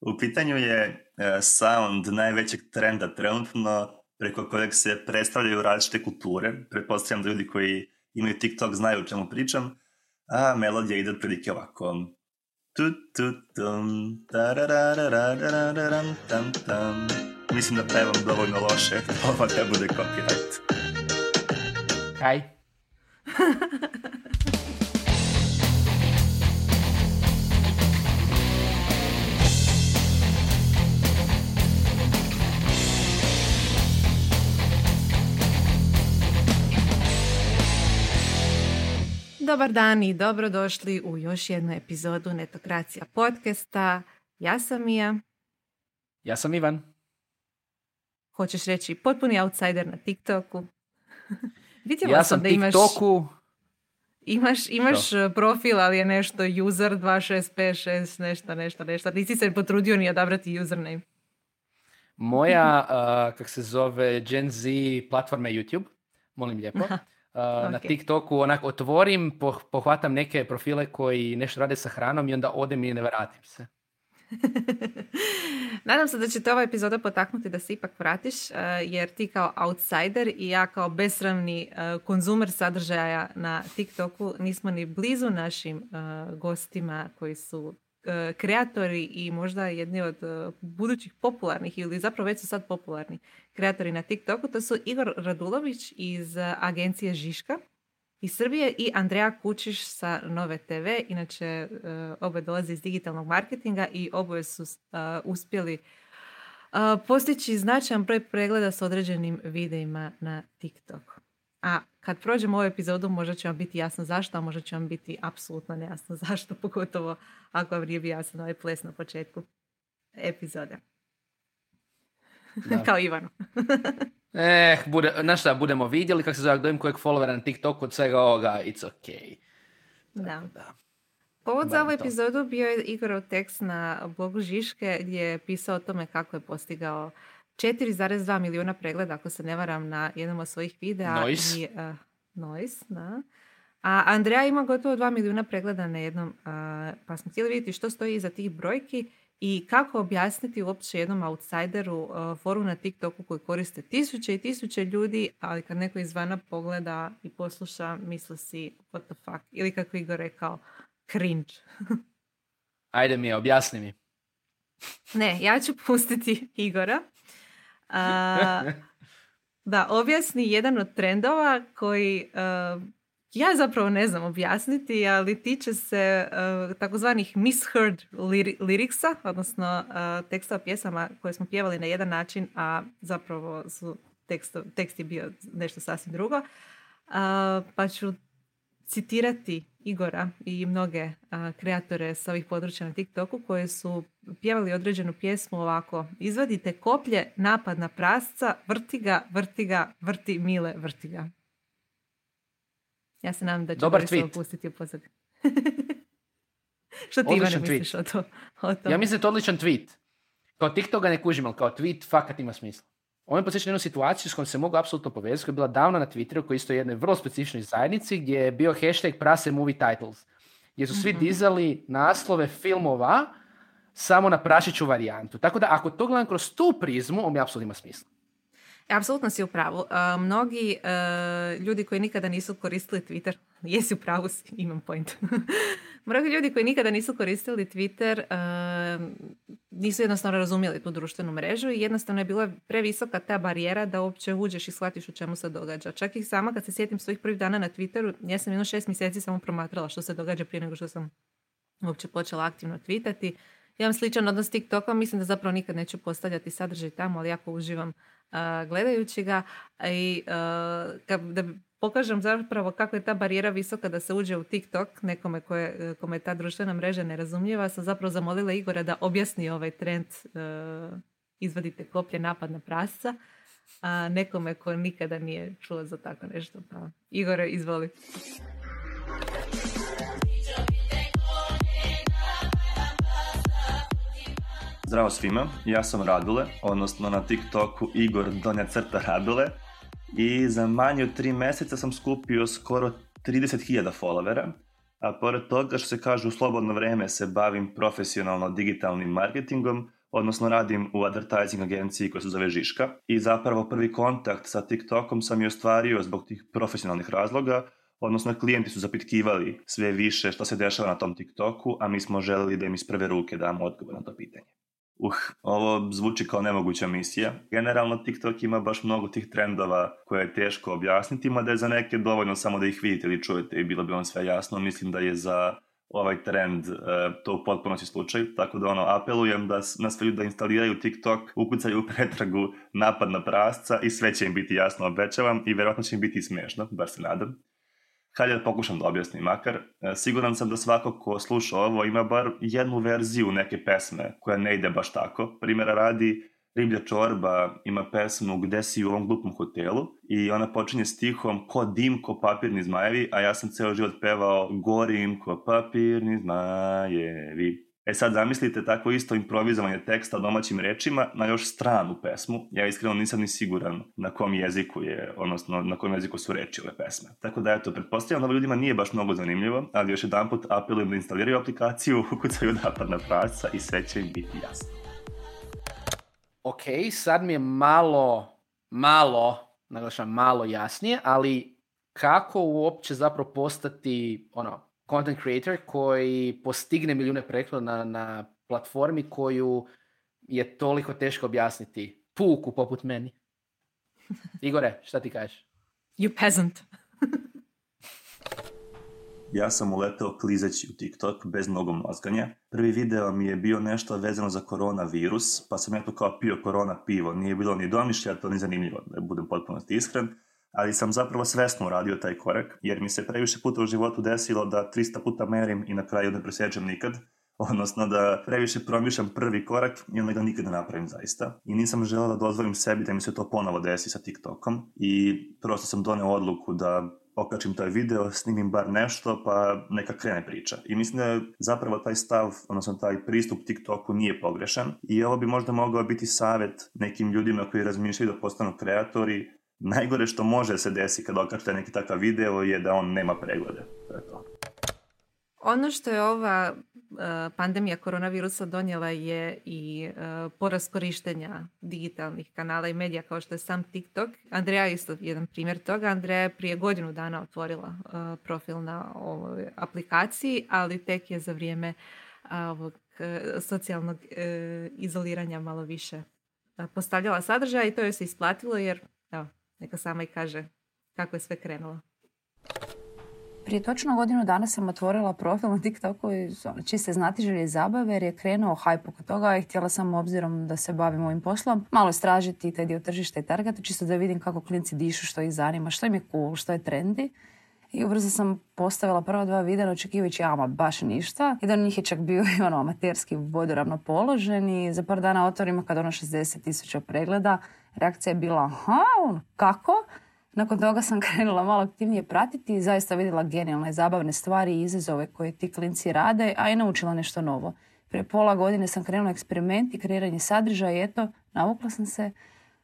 U pitanju je e, sound najvećeg trenda trenutno preko kojeg se predstavljaju različite kulture. Pretpostavljam da ljudi koji imaju TikTok znaju o čemu pričam. A melodija ide otprilike ovako. Mislim da pevam dovoljno loše, ovo ne bude copyright. Kaj? Dobar dan i dobrodošli u još jednu epizodu Netokracija podcasta. Ja sam Mija. Ja sam Ivan. Hoćeš reći potpuni outsider na TikToku. Vidjela ja sam, da imaš, TikToku... Imaš, imaš profil, ali je nešto user 2656, nešto, nešto, nešto. Nisi se potrudio ni odabrati username. Moja, uh, kak se zove, Gen Z platforma YouTube. Molim lijepo. Na TikToku onak otvorim, pohvatam neke profile koji nešto rade sa hranom i onda odem i ne vratim se. Nadam se da će te ova epizoda potaknuti da se ipak vratiš, jer ti kao outsider i ja kao besramni konzumer sadržaja na TikToku nismo ni blizu našim gostima koji su kreatori i možda jedni od e, budućih popularnih ili zapravo već su sad popularni kreatori na TikToku, to su Igor Radulović iz e, agencije Žiška iz Srbije i Andreja Kučiš sa Nove TV. Inače, oboje dolaze iz digitalnog marketinga i oboje su uspjeli postići značajan broj pregleda s određenim videima na TikToku. A kad prođemo ovu epizodu možda će vam biti jasno zašto, a možda će vam biti apsolutno nejasno zašto, pogotovo ako vam nije bio jasan ovaj ples na početku epizode. Kao Ivano. eh, bude, znaš šta, budemo vidjeli kako se zove dojem kojeg followera na TikToku od svega ovoga, it's ok. Da. da. Povod za ovu epizodu bio je Igorov tekst na blogu Žiške gdje je pisao o tome kako je postigao 4,2 milijuna pregleda, ako se ne varam, na jednom od svojih videa. Noise. I, uh, noise, da. A Andreja ima gotovo 2 milijuna pregleda na jednom, uh, pa smo htjeli vidjeti što stoji iza tih brojki i kako objasniti uopće jednom outsideru uh, foru na TikToku koji koriste tisuće i tisuće ljudi, ali kad neko izvana pogleda i posluša, misli si what the fuck, ili kako Igor rekao, cringe. Ajde mi, objasni mi. Ne, ja ću pustiti Igora a, da objasni jedan od trendova koji ja zapravo ne znam objasniti, ali tiče se uh, takozvanih misheard liriksa, odnosno uh, tekstova pjesama koje smo pjevali na jedan način, a zapravo su teksto, tekst je bio nešto sasvim drugo. pa ću citirati Igora i mnoge kreatore sa ovih područja na TikToku koji su pjevali određenu pjesmu ovako. Izvadite koplje, napad na prasca, vrti ga, vrti ga, vrti mile, vrti ga. Ja se nadam da ću Dobar tweet. pustiti u pozadnju. Što ti Ivane misliš o, to, o Ja mislim da je to odličan tweet. Kao TikToka ne kužim, ali kao tweet fakat ima smisla. Ovo je posjeća jednu situaciju s kojom se mogu apsolutno povezati, koja je bila davno na Twitteru, isto je jednoj vrlo specifičnoj zajednici, gdje je bio hashtag prase movie titles, gdje su svi mhm. dizali naslove filmova samo na prašiću varijantu. Tako da ako to gledam kroz tu prizmu, on mi apsolutno ima smisla. Apsolutno si u pravu. mnogi e, ljudi koji nikada nisu koristili Twitter, jesi u pravu, imam point. mnogi ljudi koji nikada nisu koristili Twitter e, nisu jednostavno razumjeli tu društvenu mrežu i jednostavno je bila previsoka ta barijera da uopće uđeš i shvatiš o čemu se događa. Čak i sama kad se sjetim svojih prvih dana na Twitteru, ja sam jedno šest mjeseci samo promatrala što se događa prije nego što sam uopće počela aktivno tweetati. Ja imam sličan odnos s TikTokom, mislim da zapravo nikad neću postavljati sadržaj tamo, ali jako uživam gledajući ga i da pokažem zapravo kako je ta barijera visoka da se uđe u TikTok nekome koje, kome je ta društvena mreža nerazumljiva, sam zapravo zamolila Igora da objasni ovaj trend izvadite koplje napad na prasca a nekome ko nikada nije čuo za tako nešto. Pa, Igore, izvoli. Zdravo svima, ja sam Radule, odnosno na TikToku Igor Donja crta Radule i za manje od tri mjeseca sam skupio skoro 30.000 followera a pored toga što se kaže u slobodno vreme se bavim profesionalno digitalnim marketingom, odnosno radim u advertising agenciji koja se zove Žiška i zapravo prvi kontakt sa TikTokom sam i ostvario zbog tih profesionalnih razloga, odnosno klijenti su zapitkivali sve više što se dešava na tom TikToku, a mi smo želeli da im iz prve ruke damo odgovor na to pitanje. Uh, ovo zvuči kao nemoguća misija. Generalno TikTok ima baš mnogo tih trendova koje je teško objasniti, mada je za neke dovoljno samo da ih vidite ili čujete i bilo bi vam sve jasno. Mislim da je za ovaj trend e, to u potpunosti slučaj, tako da ono, apelujem da na sve ljudi da instaliraju TikTok, ukucaju u pretragu napad na prasca i sve će im biti jasno, obećavam, i verovatno će im biti smešno, bar se nadam. Hajde da pokušam da objasnim makar. E, siguran sam da svako ko sluša ovo ima bar jednu verziju neke pesme koja ne ide baš tako. Primjera radi, Riblja čorba ima pesmu Gde si u ovom glupom hotelu i ona počinje stihom Ko dim, ko papirni zmajevi, a ja sam ceo život pevao Gorim ko papirni zmajevi. E sad zamislite tako isto improvizovanje teksta domaćim rečima na još stranu pesmu. Ja iskreno nisam ni siguran na kom jeziku je, odnosno na kom jeziku su reči ove pesme. Tako da eto, pretpostavljam da ljudima nije baš mnogo zanimljivo, ali još jedan put apelujem da instaliraju aplikaciju, ukucaju napad na praca i sve će im biti jasno. Ok, sad mi je malo, malo, naglašam malo jasnije, ali kako uopće zapravo postati ono, content creator koji postigne milijune preklada na, na platformi koju je toliko teško objasniti puku poput meni. Igore, šta ti kažeš? You peasant. ja sam uleteo klizeći u TikTok bez mnogo mozganja. Prvi video mi je bio nešto vezano za koronavirus, pa sam ja tu kao pio korona pivo. Nije bilo ni domišlja, to ni zanimljivo, da budem potpuno iskren ali sam zapravo svesno uradio taj korak, jer mi se previše puta u životu desilo da 300 puta merim i na kraju ne presjećam nikad, odnosno da previše promišljam prvi korak i onda ga nikad ne napravim zaista. I nisam želeo da dozvolim sebi da mi se to ponovo desi sa TikTokom i prosto sam doneo odluku da okačim taj video, snimim bar nešto, pa neka krene priča. I mislim da zapravo taj stav, odnosno taj pristup TikToku nije pogrešan i ovo bi možda mogao biti savjet nekim ljudima koji razmišljaju da postanu kreatori, najgore što može se desi kad okačite neki takav video je da on nema preglede. To je to. Ono što je ova uh, pandemija koronavirusa donijela je i uh, porast korištenja digitalnih kanala i medija kao što je sam TikTok. Andreja je isto jedan primjer toga. Andreja je prije godinu dana otvorila uh, profil na ovoj aplikaciji, ali tek je za vrijeme ovog socijalnog izoliranja malo više postavljala sadržaj i to je se isplatilo jer neka sama i kaže kako je sve krenulo. Prije točno godinu dana sam otvorila profil na TikToku iz ono, čiste znatiželje i zabave jer je krenuo hype oko toga i htjela sam obzirom da se bavim ovim poslom malo istražiti taj dio tržišta i targeta čisto da vidim kako klinci dišu, što ih zanima, što im je cool, što je trendi. I ubrzo sam postavila prva dva videa očekivajući ama baš ništa. Jedan od njih je čak bio ono, amaterski vodoravno položen i za par dana otvorimo kad ono 60 tisuća pregleda reakcija je bila aha, ono, kako? Nakon toga sam krenula malo aktivnije pratiti i zaista vidjela genijalne zabavne stvari i izazove koje ti klinci rade, a i naučila nešto novo. Prije pola godine sam krenula eksperiment i kreiranje sadržaja i eto, navukla sam se.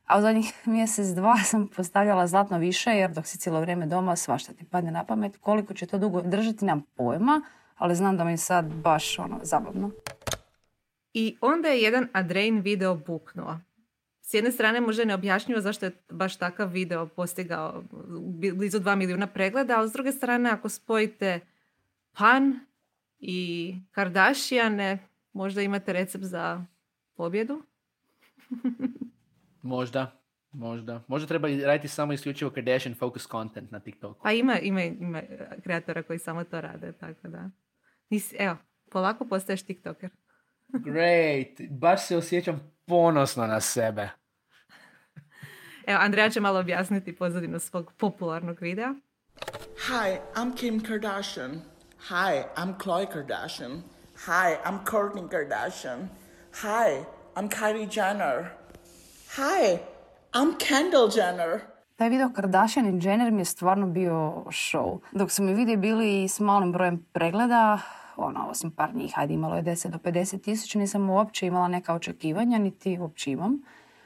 A u zadnjih mjesec, dva sam postavljala zlatno više jer dok si cijelo vrijeme doma svašta ti padne na pamet. Koliko će to dugo držati nam pojma, ali znam da mi je sad baš ono zabavno. I onda je jedan Adrein video buknuo s jedne strane možda je neobjašnjivo zašto je baš takav video postigao blizu 2 milijuna pregleda, ali s druge strane ako spojite Pan i Kardashiane, možda imate recept za pobjedu? možda, možda. Možda treba raditi samo isključivo Kardashian focus content na TikToku. Pa ima, ima, ima kreatora koji samo to rade, tako da. Nisi, evo, polako postaješ TikToker. Great, baš se osjećam ponosno na sebe. Evo, Andreja će malo objasniti pozadinu svog popularnog videa. Hi, I'm Kim Kardashian. Hi, I'm Khloe Kardashian. Hi, I'm Kourtney Kardashian. Hi, I'm Kylie Jenner. Hi, I'm Kendall Jenner. Taj video Kardashian i Jenner mi je stvarno bio show. Dok su mi vidi bili s malim brojem pregleda, ono, osim par njih, hajde imalo je 10 do 50 tisuća, nisam uopće imala neka očekivanja, niti uopće imam.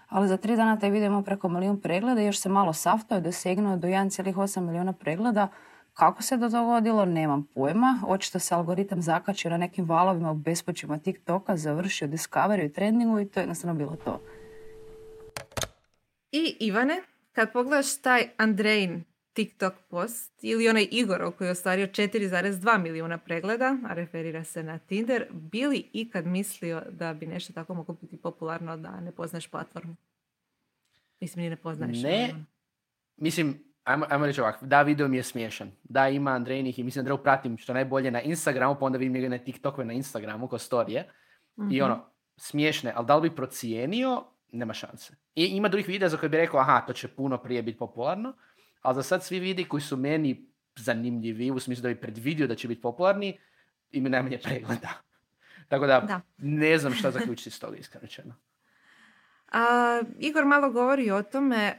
Ali za tri dana taj video imao preko milijun pregleda još se malo saftao i dosegnuo do 1,8 milijuna pregleda Kako se dogodilo, nemam pojma. Očito se algoritam zakačio na nekim valovima u bespoćima TikToka, završio Discovery i trendingu i to je jednostavno bilo to. I Ivane, kad pogledaš taj Andrejn TikTok post ili onaj Igor koji je ostvario 4,2 milijuna pregleda, a referira se na Tinder, bili ikad mislio da bi nešto tako moglo biti popularno da ne poznaš platformu? Mislim, ni ne poznaješ. Ne, mislim, ajmo, ajmo reći ovako, da, video mi je smiješan. Da, ima Andrejnih i mislim da pratim što najbolje na Instagramu, pa onda vidim njegove TikTokove na Instagramu ko storije. I Mhm. ono, smiješne, ali da li bi procijenio, nema šanse. I ima drugih videa za koje bi rekao, aha, to će puno prije biti popularno, ali za sad svi vidi koji su meni zanimljivi, u smislu da bi predvidio da će biti popularni, imaju najmanje pregleda. Tako da, Da. ne znam šta zaključiti iz toga, iskreno rečeno. Igor malo govori o tome,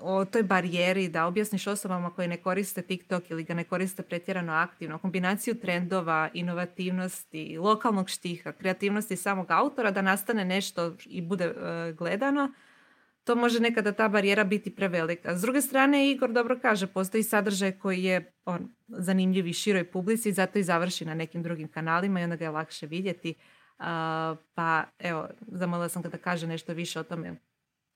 o toj barijeri da objasniš osobama koje ne koriste TikTok ili ga ne koriste pretjerano aktivno, kombinaciju trendova, inovativnosti, lokalnog štiha, kreativnosti samog autora da nastane nešto i bude e, gledano, to može nekada ta barijera biti prevelika. S druge strane, Igor dobro kaže, postoji sadržaj koji je on, zanimljiv i široj publici, zato i završi na nekim drugim kanalima i onda ga je lakše vidjeti. A, pa evo, zamolila sam ga da kaže nešto više o tome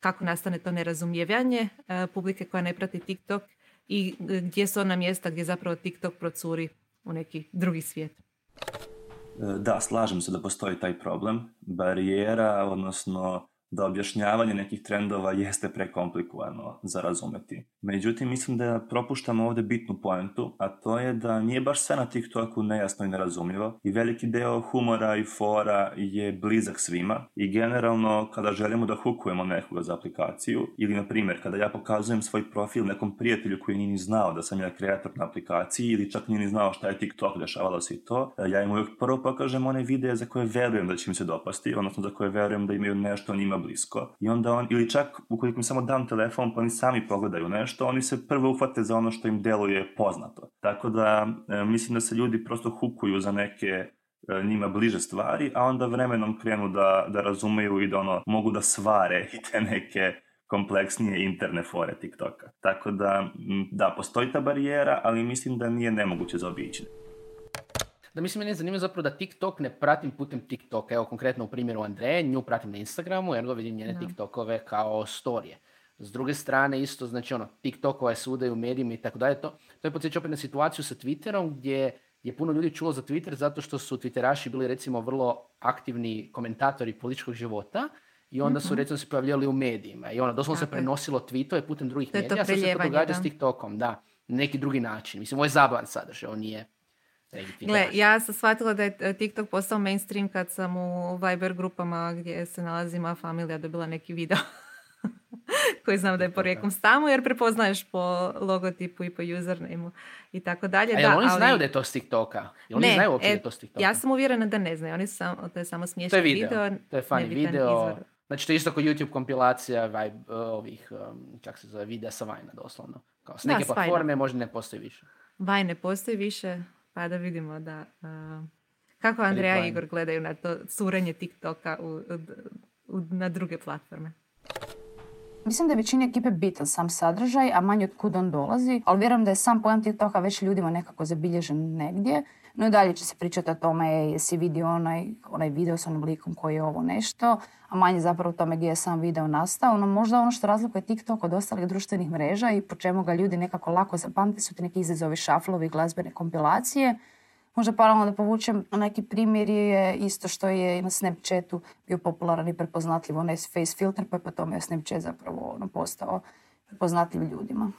kako nastane to nerazumijevanje e, publike koja ne prati TikTok i e, gdje su ona mjesta gdje zapravo TikTok procuri u neki drugi svijet. E, Da, slažem se da postoji taj problem. Barijera, odnosno da objašnjavanje nekih trendova jeste prekomplikovano za razumeti. Međutim, mislim da propuštamo ovdje bitnu poentu, a to je da nije baš sve na TikToku nejasno i nerazumljivo i veliki deo humora i fora je blizak svima i generalno kada želimo da hukujemo nekoga za aplikaciju ili na primjer kada ja pokazujem svoj profil nekom prijatelju koji nije ni znao da sam ja kreator na aplikaciji ili čak nije ni znao šta je TikTok, dešavalo se i to, ja im uvijek prvo pokažem one videe za koje verujem da će im se dopasti, odnosno za koje verujem da imaju nešto njima blisko. I onda on, ili čak ukoliko im samo dam telefon pa oni sami pogledaju nešto, oni se prvo uhvate za ono što im deluje poznato. Tako da e, mislim da se ljudi prosto hukuju za neke e, njima bliže stvari, a onda vremenom krenu da, da razumeju i da ono, mogu da svare i te neke kompleksnije interne fore TikToka. Tako da, da, postoji ta barijera, ali mislim da nije nemoguće zaobići. Da mislim, mene je zanimljivo zapravo da TikTok ne pratim putem TikToka. Evo, konkretno u primjeru Andreje, nju pratim na Instagramu, jer vidim njene TikTokove kao storije. S druge strane, isto, znači ono, TikTokova je svuda i u medijima i tako dalje. To, to je podsjeća opet na situaciju sa Twitterom, gdje je puno ljudi čulo za Twitter zato što su Twitteraši bili recimo vrlo aktivni komentatori političkog života i onda su recimo se pojavljali u medijima i ono doslovno se prenosilo tweetove putem drugih To to medija, a sad se to događa da. s TikTokom, da, na neki drugi način. Mislim, ovo je zabavan sadržaj, on nije. Gle, ja sam shvatila da je e, TikTok postao mainstream kad sam u Viber grupama gdje se nalazi moja familija dobila neki video koji znam da je porijeklom s tamo jer prepoznaješ po logotipu i po usernameu i tako dalje. A Da, oni ali- znaju da je to s TikToka? Jel oni Ne, znaju uopće e, da je to s TikToka? Ja sam uvjerena da ne znaju, oni su samo, to je samo To smiješan je video, to je funny video. izvor. Znači to je isto kao YouTube kompilacija vibe, uh, ovih, um, čak se zove, videa sa Vajna doslovno. Kao s Da, neke Vajna. platforme možda ne postoji više. Vaj ne postoji više, pa da vidimo da... uh, kako Andreja i. Igor gledaju na to curenje TikToka u, u- u- na druge platforme. Mislim da je većini ekipe bitan sam sadržaj, a manje od kud on dolazi, ali vjerujem da je sam pojam TikToka već ljudima nekako zabilježen negdje. No i dalje će se pričati o tome jesi vidio onaj, onaj video s onim likom koji je ovo nešto, a manje zapravo o tome gdje je sam video nastao. No možda ono što razlikuje TikTok od ostalih društvenih mreža i po čemu ga ljudi nekako lako zapamte su ti neki izazovi šaflovi, glazbene kompilacije. Možda paralelno da povučem neki primjer je isto što je i na Snapchatu bio popularan i prepoznatljiv onaj face filter, pa je po tome Snapchat zapravo ono, postao prepoznatljiv ljudima.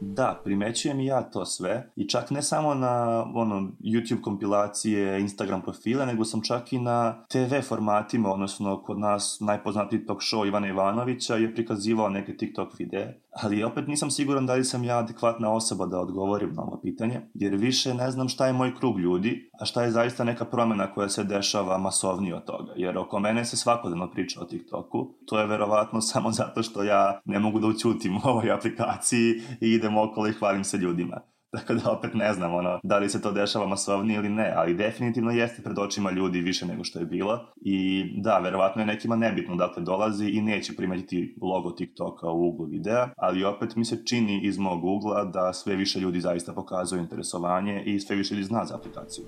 Da, primećujem i ja to sve. I čak ne samo na ono, YouTube kompilacije, Instagram profile, nego sam čak i na TV formatima, odnosno kod nas najpoznatiji talk show Ivana Ivanovića je prikazivao neke TikTok videe, ali opet nisam siguran da li sam ja adekvatna osoba da odgovorim na ovo pitanje, jer više ne znam šta je moj krug ljudi, a šta je zaista neka promjena koja se dešava masovnije od toga, jer oko mene se svakodnevno priča o TikToku, to je verovatno samo zato što ja ne mogu da učutim u ovoj aplikaciji i idem okolo i hvalim se ljudima. Tako da opet ne znam ono, da li se to dešava masovnije ili ne, ali definitivno jeste pred očima ljudi više nego što je bilo i da, verovatno je nekima nebitno dakle dolazi i neće primetiti logo TikToka u uglu videa, ali opet mi se čini iz mog ugla da sve više ljudi zaista pokazuju interesovanje i sve više ljudi zna za aplikaciju.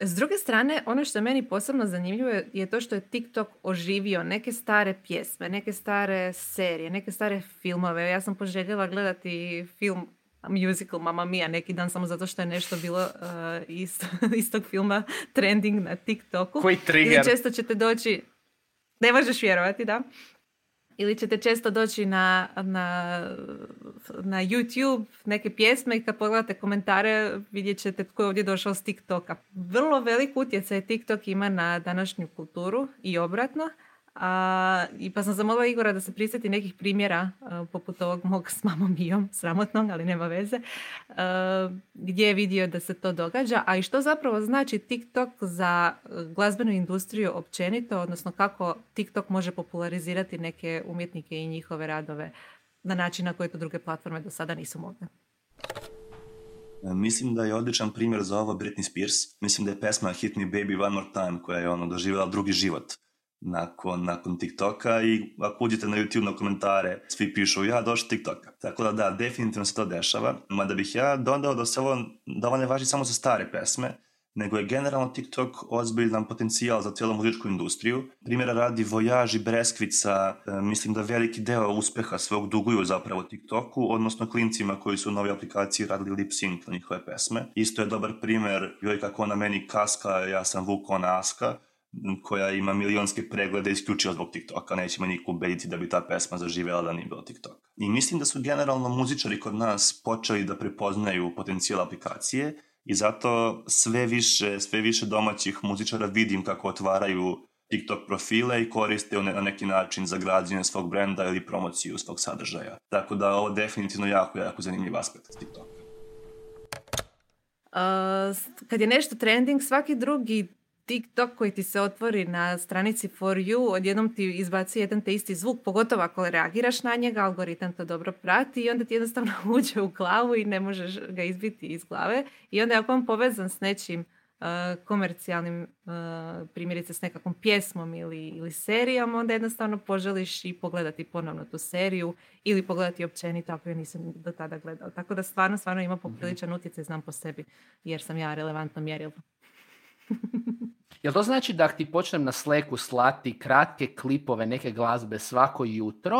S druge strane, ono što je meni posebno zanimljivo je to što je TikTok oživio neke stare pjesme, neke stare serije, neke stare filmove. Ja sam poželjela gledati film musical Mamma Mia neki dan samo zato što je nešto bilo uh, ist, istog filma trending na TikToku. Koji trigger? često ćete doći, ne možeš vjerovati, da ili ćete često doći na, na, na YouTube neke pjesme i kad pogledate komentare vidjet ćete tko je ovdje došao s TikToka. Vrlo velik utjecaj TikTok ima na današnju kulturu i obratno. A, I pa sam zamolila Igora da se prisjeti nekih primjera poput ovog mog s mamom Mijom, sramotnog, ali nema veze, gdje je vidio da se to događa, a i što zapravo znači TikTok za glazbenu industriju općenito, odnosno kako TikTok može popularizirati neke umjetnike i njihove radove na način na koji to druge platforme do sada nisu mogle. E, mislim da je odličan primjer za ovo Britney Spears. Mislim da je pesma Hit Me Baby One More Time koja je ono doživjela drugi život nakon, nakon TikToka i ako uđete na YouTube na komentare, svi pišu ja došao TikToka. Tako da da, definitivno se to dešava. Mada bih ja dodao da se ovo, da ovo ne važi samo za stare pesme, nego je generalno TikTok ozbiljan potencijal za cijelu muzičku industriju. Primjera radi Voyage i Breskvica, e, mislim da veliki deo uspeha svog duguju zapravo TikToku, odnosno klincima koji su u novoj aplikaciji radili lip sync na njihove pesme. Isto je dobar primjer, joj kako ona meni kaska, ja sam Vuk, ona Aska, koja ima milionske preglede isključivo zbog TikToka. Nećemo nikog ubediti da bi ta pesma zaživjela da nije bilo TikToka. I mislim da su generalno muzičari kod nas počeli da prepoznaju potencijal aplikacije i zato sve više, sve više domaćih muzičara vidim kako otvaraju TikTok profile i koriste na neki način za građenje svog brenda ili promociju svog sadržaja. Tako da ovo definitivno jako, jako zanimljiv aspekt TikToka. Uh, kad je nešto trending, svaki drugi TikTok koji ti se otvori na stranici For You, odjednom ti izbaci jedan te isti zvuk, pogotovo ako reagiraš na njega, algoritam to dobro prati i onda ti jednostavno uđe u glavu i ne možeš ga izbiti iz glave. I onda ako on povezan s nečim uh, komercijalnim, uh, primjerice s nekakvom pjesmom ili, ili serijom, onda jednostavno poželiš i pogledati ponovno tu seriju ili pogledati općenito ako je nisam do tada gledao. Tako da stvarno, stvarno ima popriličan utjecaj, znam po sebi, jer sam ja relevantno mjerila. Jel to znači da ti počnem na sleku slati kratke klipove neke glazbe svako jutro,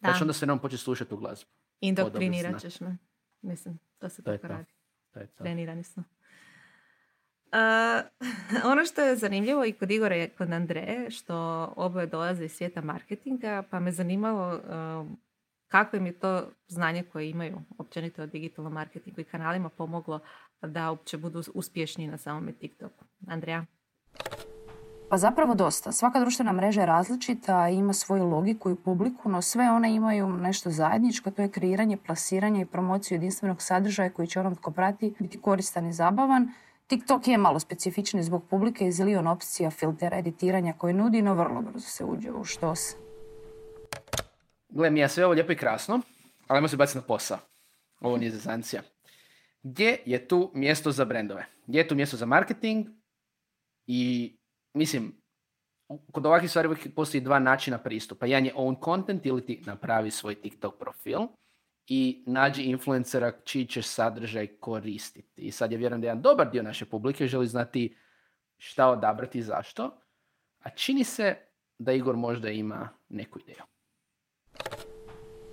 da. pa ću onda se nam početi slušati u glazbu? Indoktrinirat ćeš me. Mislim, to se to tako radi. To je to. Trenirani smo. Uh, ono što je zanimljivo i kod Igora i kod Andreje, što oboje dolaze iz svijeta marketinga, pa me zanimalo uh, kako im je to znanje koje imaju općenito o digitalnom marketingu i kanalima pomoglo da uopće budu uspješni na samome TikToku. Andreja? Pa zapravo dosta. Svaka društvena mreža je različita, ima svoju logiku i publiku, no sve one imaju nešto zajedničko, to je kreiranje, plasiranje i promociju jedinstvenog sadržaja koji će onom tko prati biti koristan i zabavan. TikTok je malo specifični zbog publike i zilion opcija filtera editiranja koje nudi, no vrlo brzo se uđe u što se. Gle, mi je sve ovo lijepo i krasno, ali ajmo se baciti na posao. Ovo nije zezancija. Gdje je tu mjesto za brendove? Gdje je tu mjesto za marketing? I mislim, kod ovakvih stvari uvijek postoji dva načina pristupa. Jedan je own content ili ti napravi svoj TikTok profil i nađi influencera čiji ćeš sadržaj koristiti. I sad ja vjerujem da jedan dobar dio naše publike želi znati šta odabrati i zašto. A čini se da Igor možda ima neku ideju.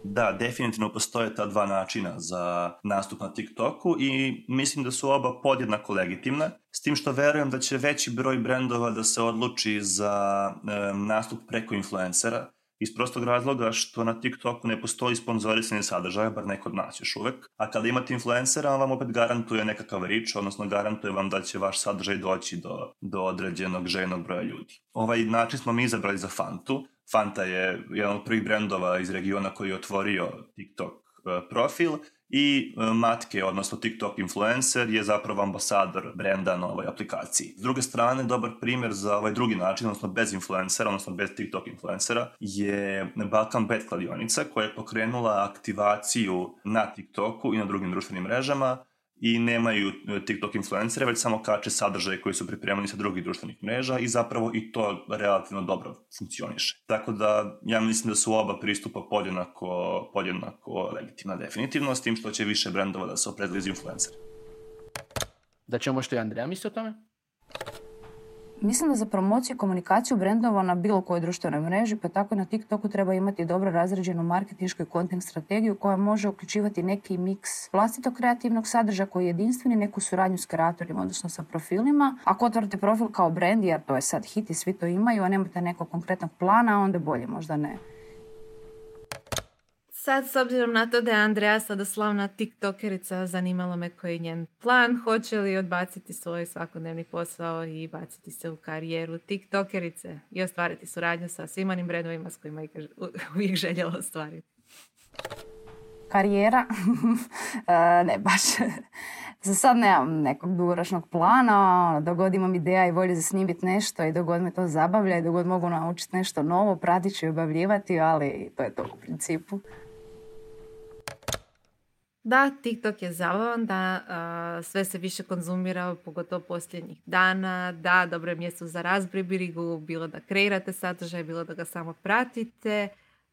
Da, definitivno postoje ta dva načina za nastup na TikToku i mislim da su oba podjednako legitimne, s tim što verujem da će veći broj brendova da se odluči za e, nastup preko influencera, iz prostog razloga što na TikToku ne postoji sponzorisanje sadržaja, bar neko od nas još uvek. A kada imate influencera, on vam opet garantuje nekakav rič, odnosno garantuje vam da će vaš sadržaj doći do, do određenog željnog broja ljudi. Ovaj način smo mi izabrali za Fantu, Fanta je jedan od prvih brendova iz regiona koji je otvorio TikTok e, profil i e, matke, odnosno TikTok influencer, je zapravo ambasador brenda na ovoj aplikaciji. S druge strane, dobar primjer za ovaj drugi način, odnosno bez influencera, odnosno bez TikTok influencera, je Balkan Bet kladionica koja je pokrenula aktivaciju na TikToku i na drugim društvenim mrežama i nemaju e, TikTok influencere, već samo kače sadržaje koji su pripremani sa drugih društvenih mreža i zapravo i to relativno dobro funkcioniše. Tako da ja mislim da su oba pristupa podjednako, podjednako legitimna definitivno, s tim što će više brendova da se iz influencera. Da ćemo što i Andreja misli o tome? Mislim da za promociju i komunikaciju brendova na bilo kojoj društvenoj mreži, pa tako na TikToku treba imati dobro razređenu marketinšku i content strategiju koja može uključivati neki miks vlastitog kreativnog sadržaja koji je jedinstveni, neku suradnju s kreatorima, odnosno sa profilima. Ako otvorite profil kao brand, jer to je sad hit i svi to imaju, a nemate nekog konkretnog plana, onda bolje možda ne. Sad, s obzirom na to da je Andreja sada slavna tiktokerica, zanimalo me koji je njen plan. Hoće li odbaciti svoj svakodnevni posao i baciti se u karijeru tiktokerice i ostvariti suradnju sa svim onim brendovima s kojima je uvijek željela ostvariti? Karijera? E, ne baš. Za sad nemam nekog dugoročnog plana, ono, dogod imam ideja i volju za snimiti nešto i dogod me to zabavlja i dogod mogu naučiti nešto novo, pratit ću i obavljivati, ali to je to u principu. Da, TikTok je zabavan, da sve se više konzumira, pogotovo posljednjih dana, da, dobro je mjesto za razbribirigu, bilo da kreirate sadržaj, bilo da ga samo pratite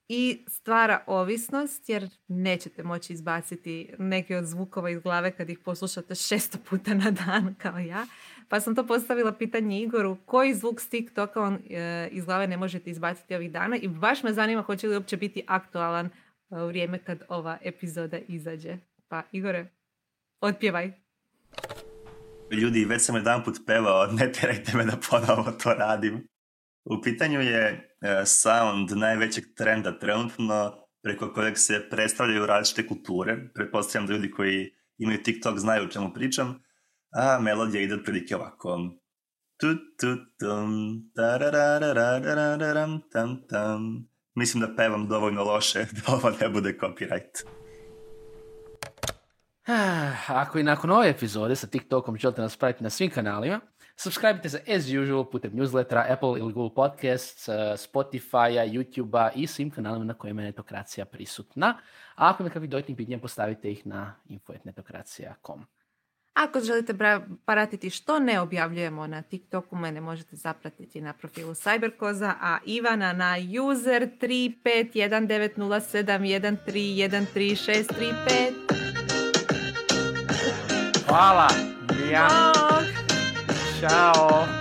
i stvara ovisnost jer nećete moći izbaciti neke od zvukova iz glave kad ih poslušate šesto puta na dan kao ja. Pa sam to postavila pitanje Igoru, koji zvuk s TikToka on e, iz glave ne možete izbaciti ovih dana i baš me zanima hoće li uopće biti aktualan vrijeme kad ova epizoda izađe. Pa Igore, otpjevaj. Ljudi, već sam jedan put pevao, ne tjerajte me da ponovo to radim. U pitanju je e, sound najvećeg trenda trenutno preko kojeg se predstavljaju različite kulture. Pretpostavljam da ljudi koji imaju TikTok znaju o čemu pričam. A melodija ide otprilike ovako. Mislim da pevam dovoljno loše da ovo ne bude copyright. Ako i nakon ove epizode sa TikTokom želite nas pratiti na svim kanalima, subscribe se as usual putem newslettera, Apple ili Google Podcasts, uh, Spotify-a, YouTube-a i svim kanalima na kojima je netokracija prisutna. A ako imate kakvih dodatnih pitanja, postavite ih na info.netokracija.com. Ako želite pratiti što ne objavljujemo na TikToku, mene možete zapratiti na profilu Cyberkoza, a Ivana na user 35199071313635. Hvala! Ja. Ćao!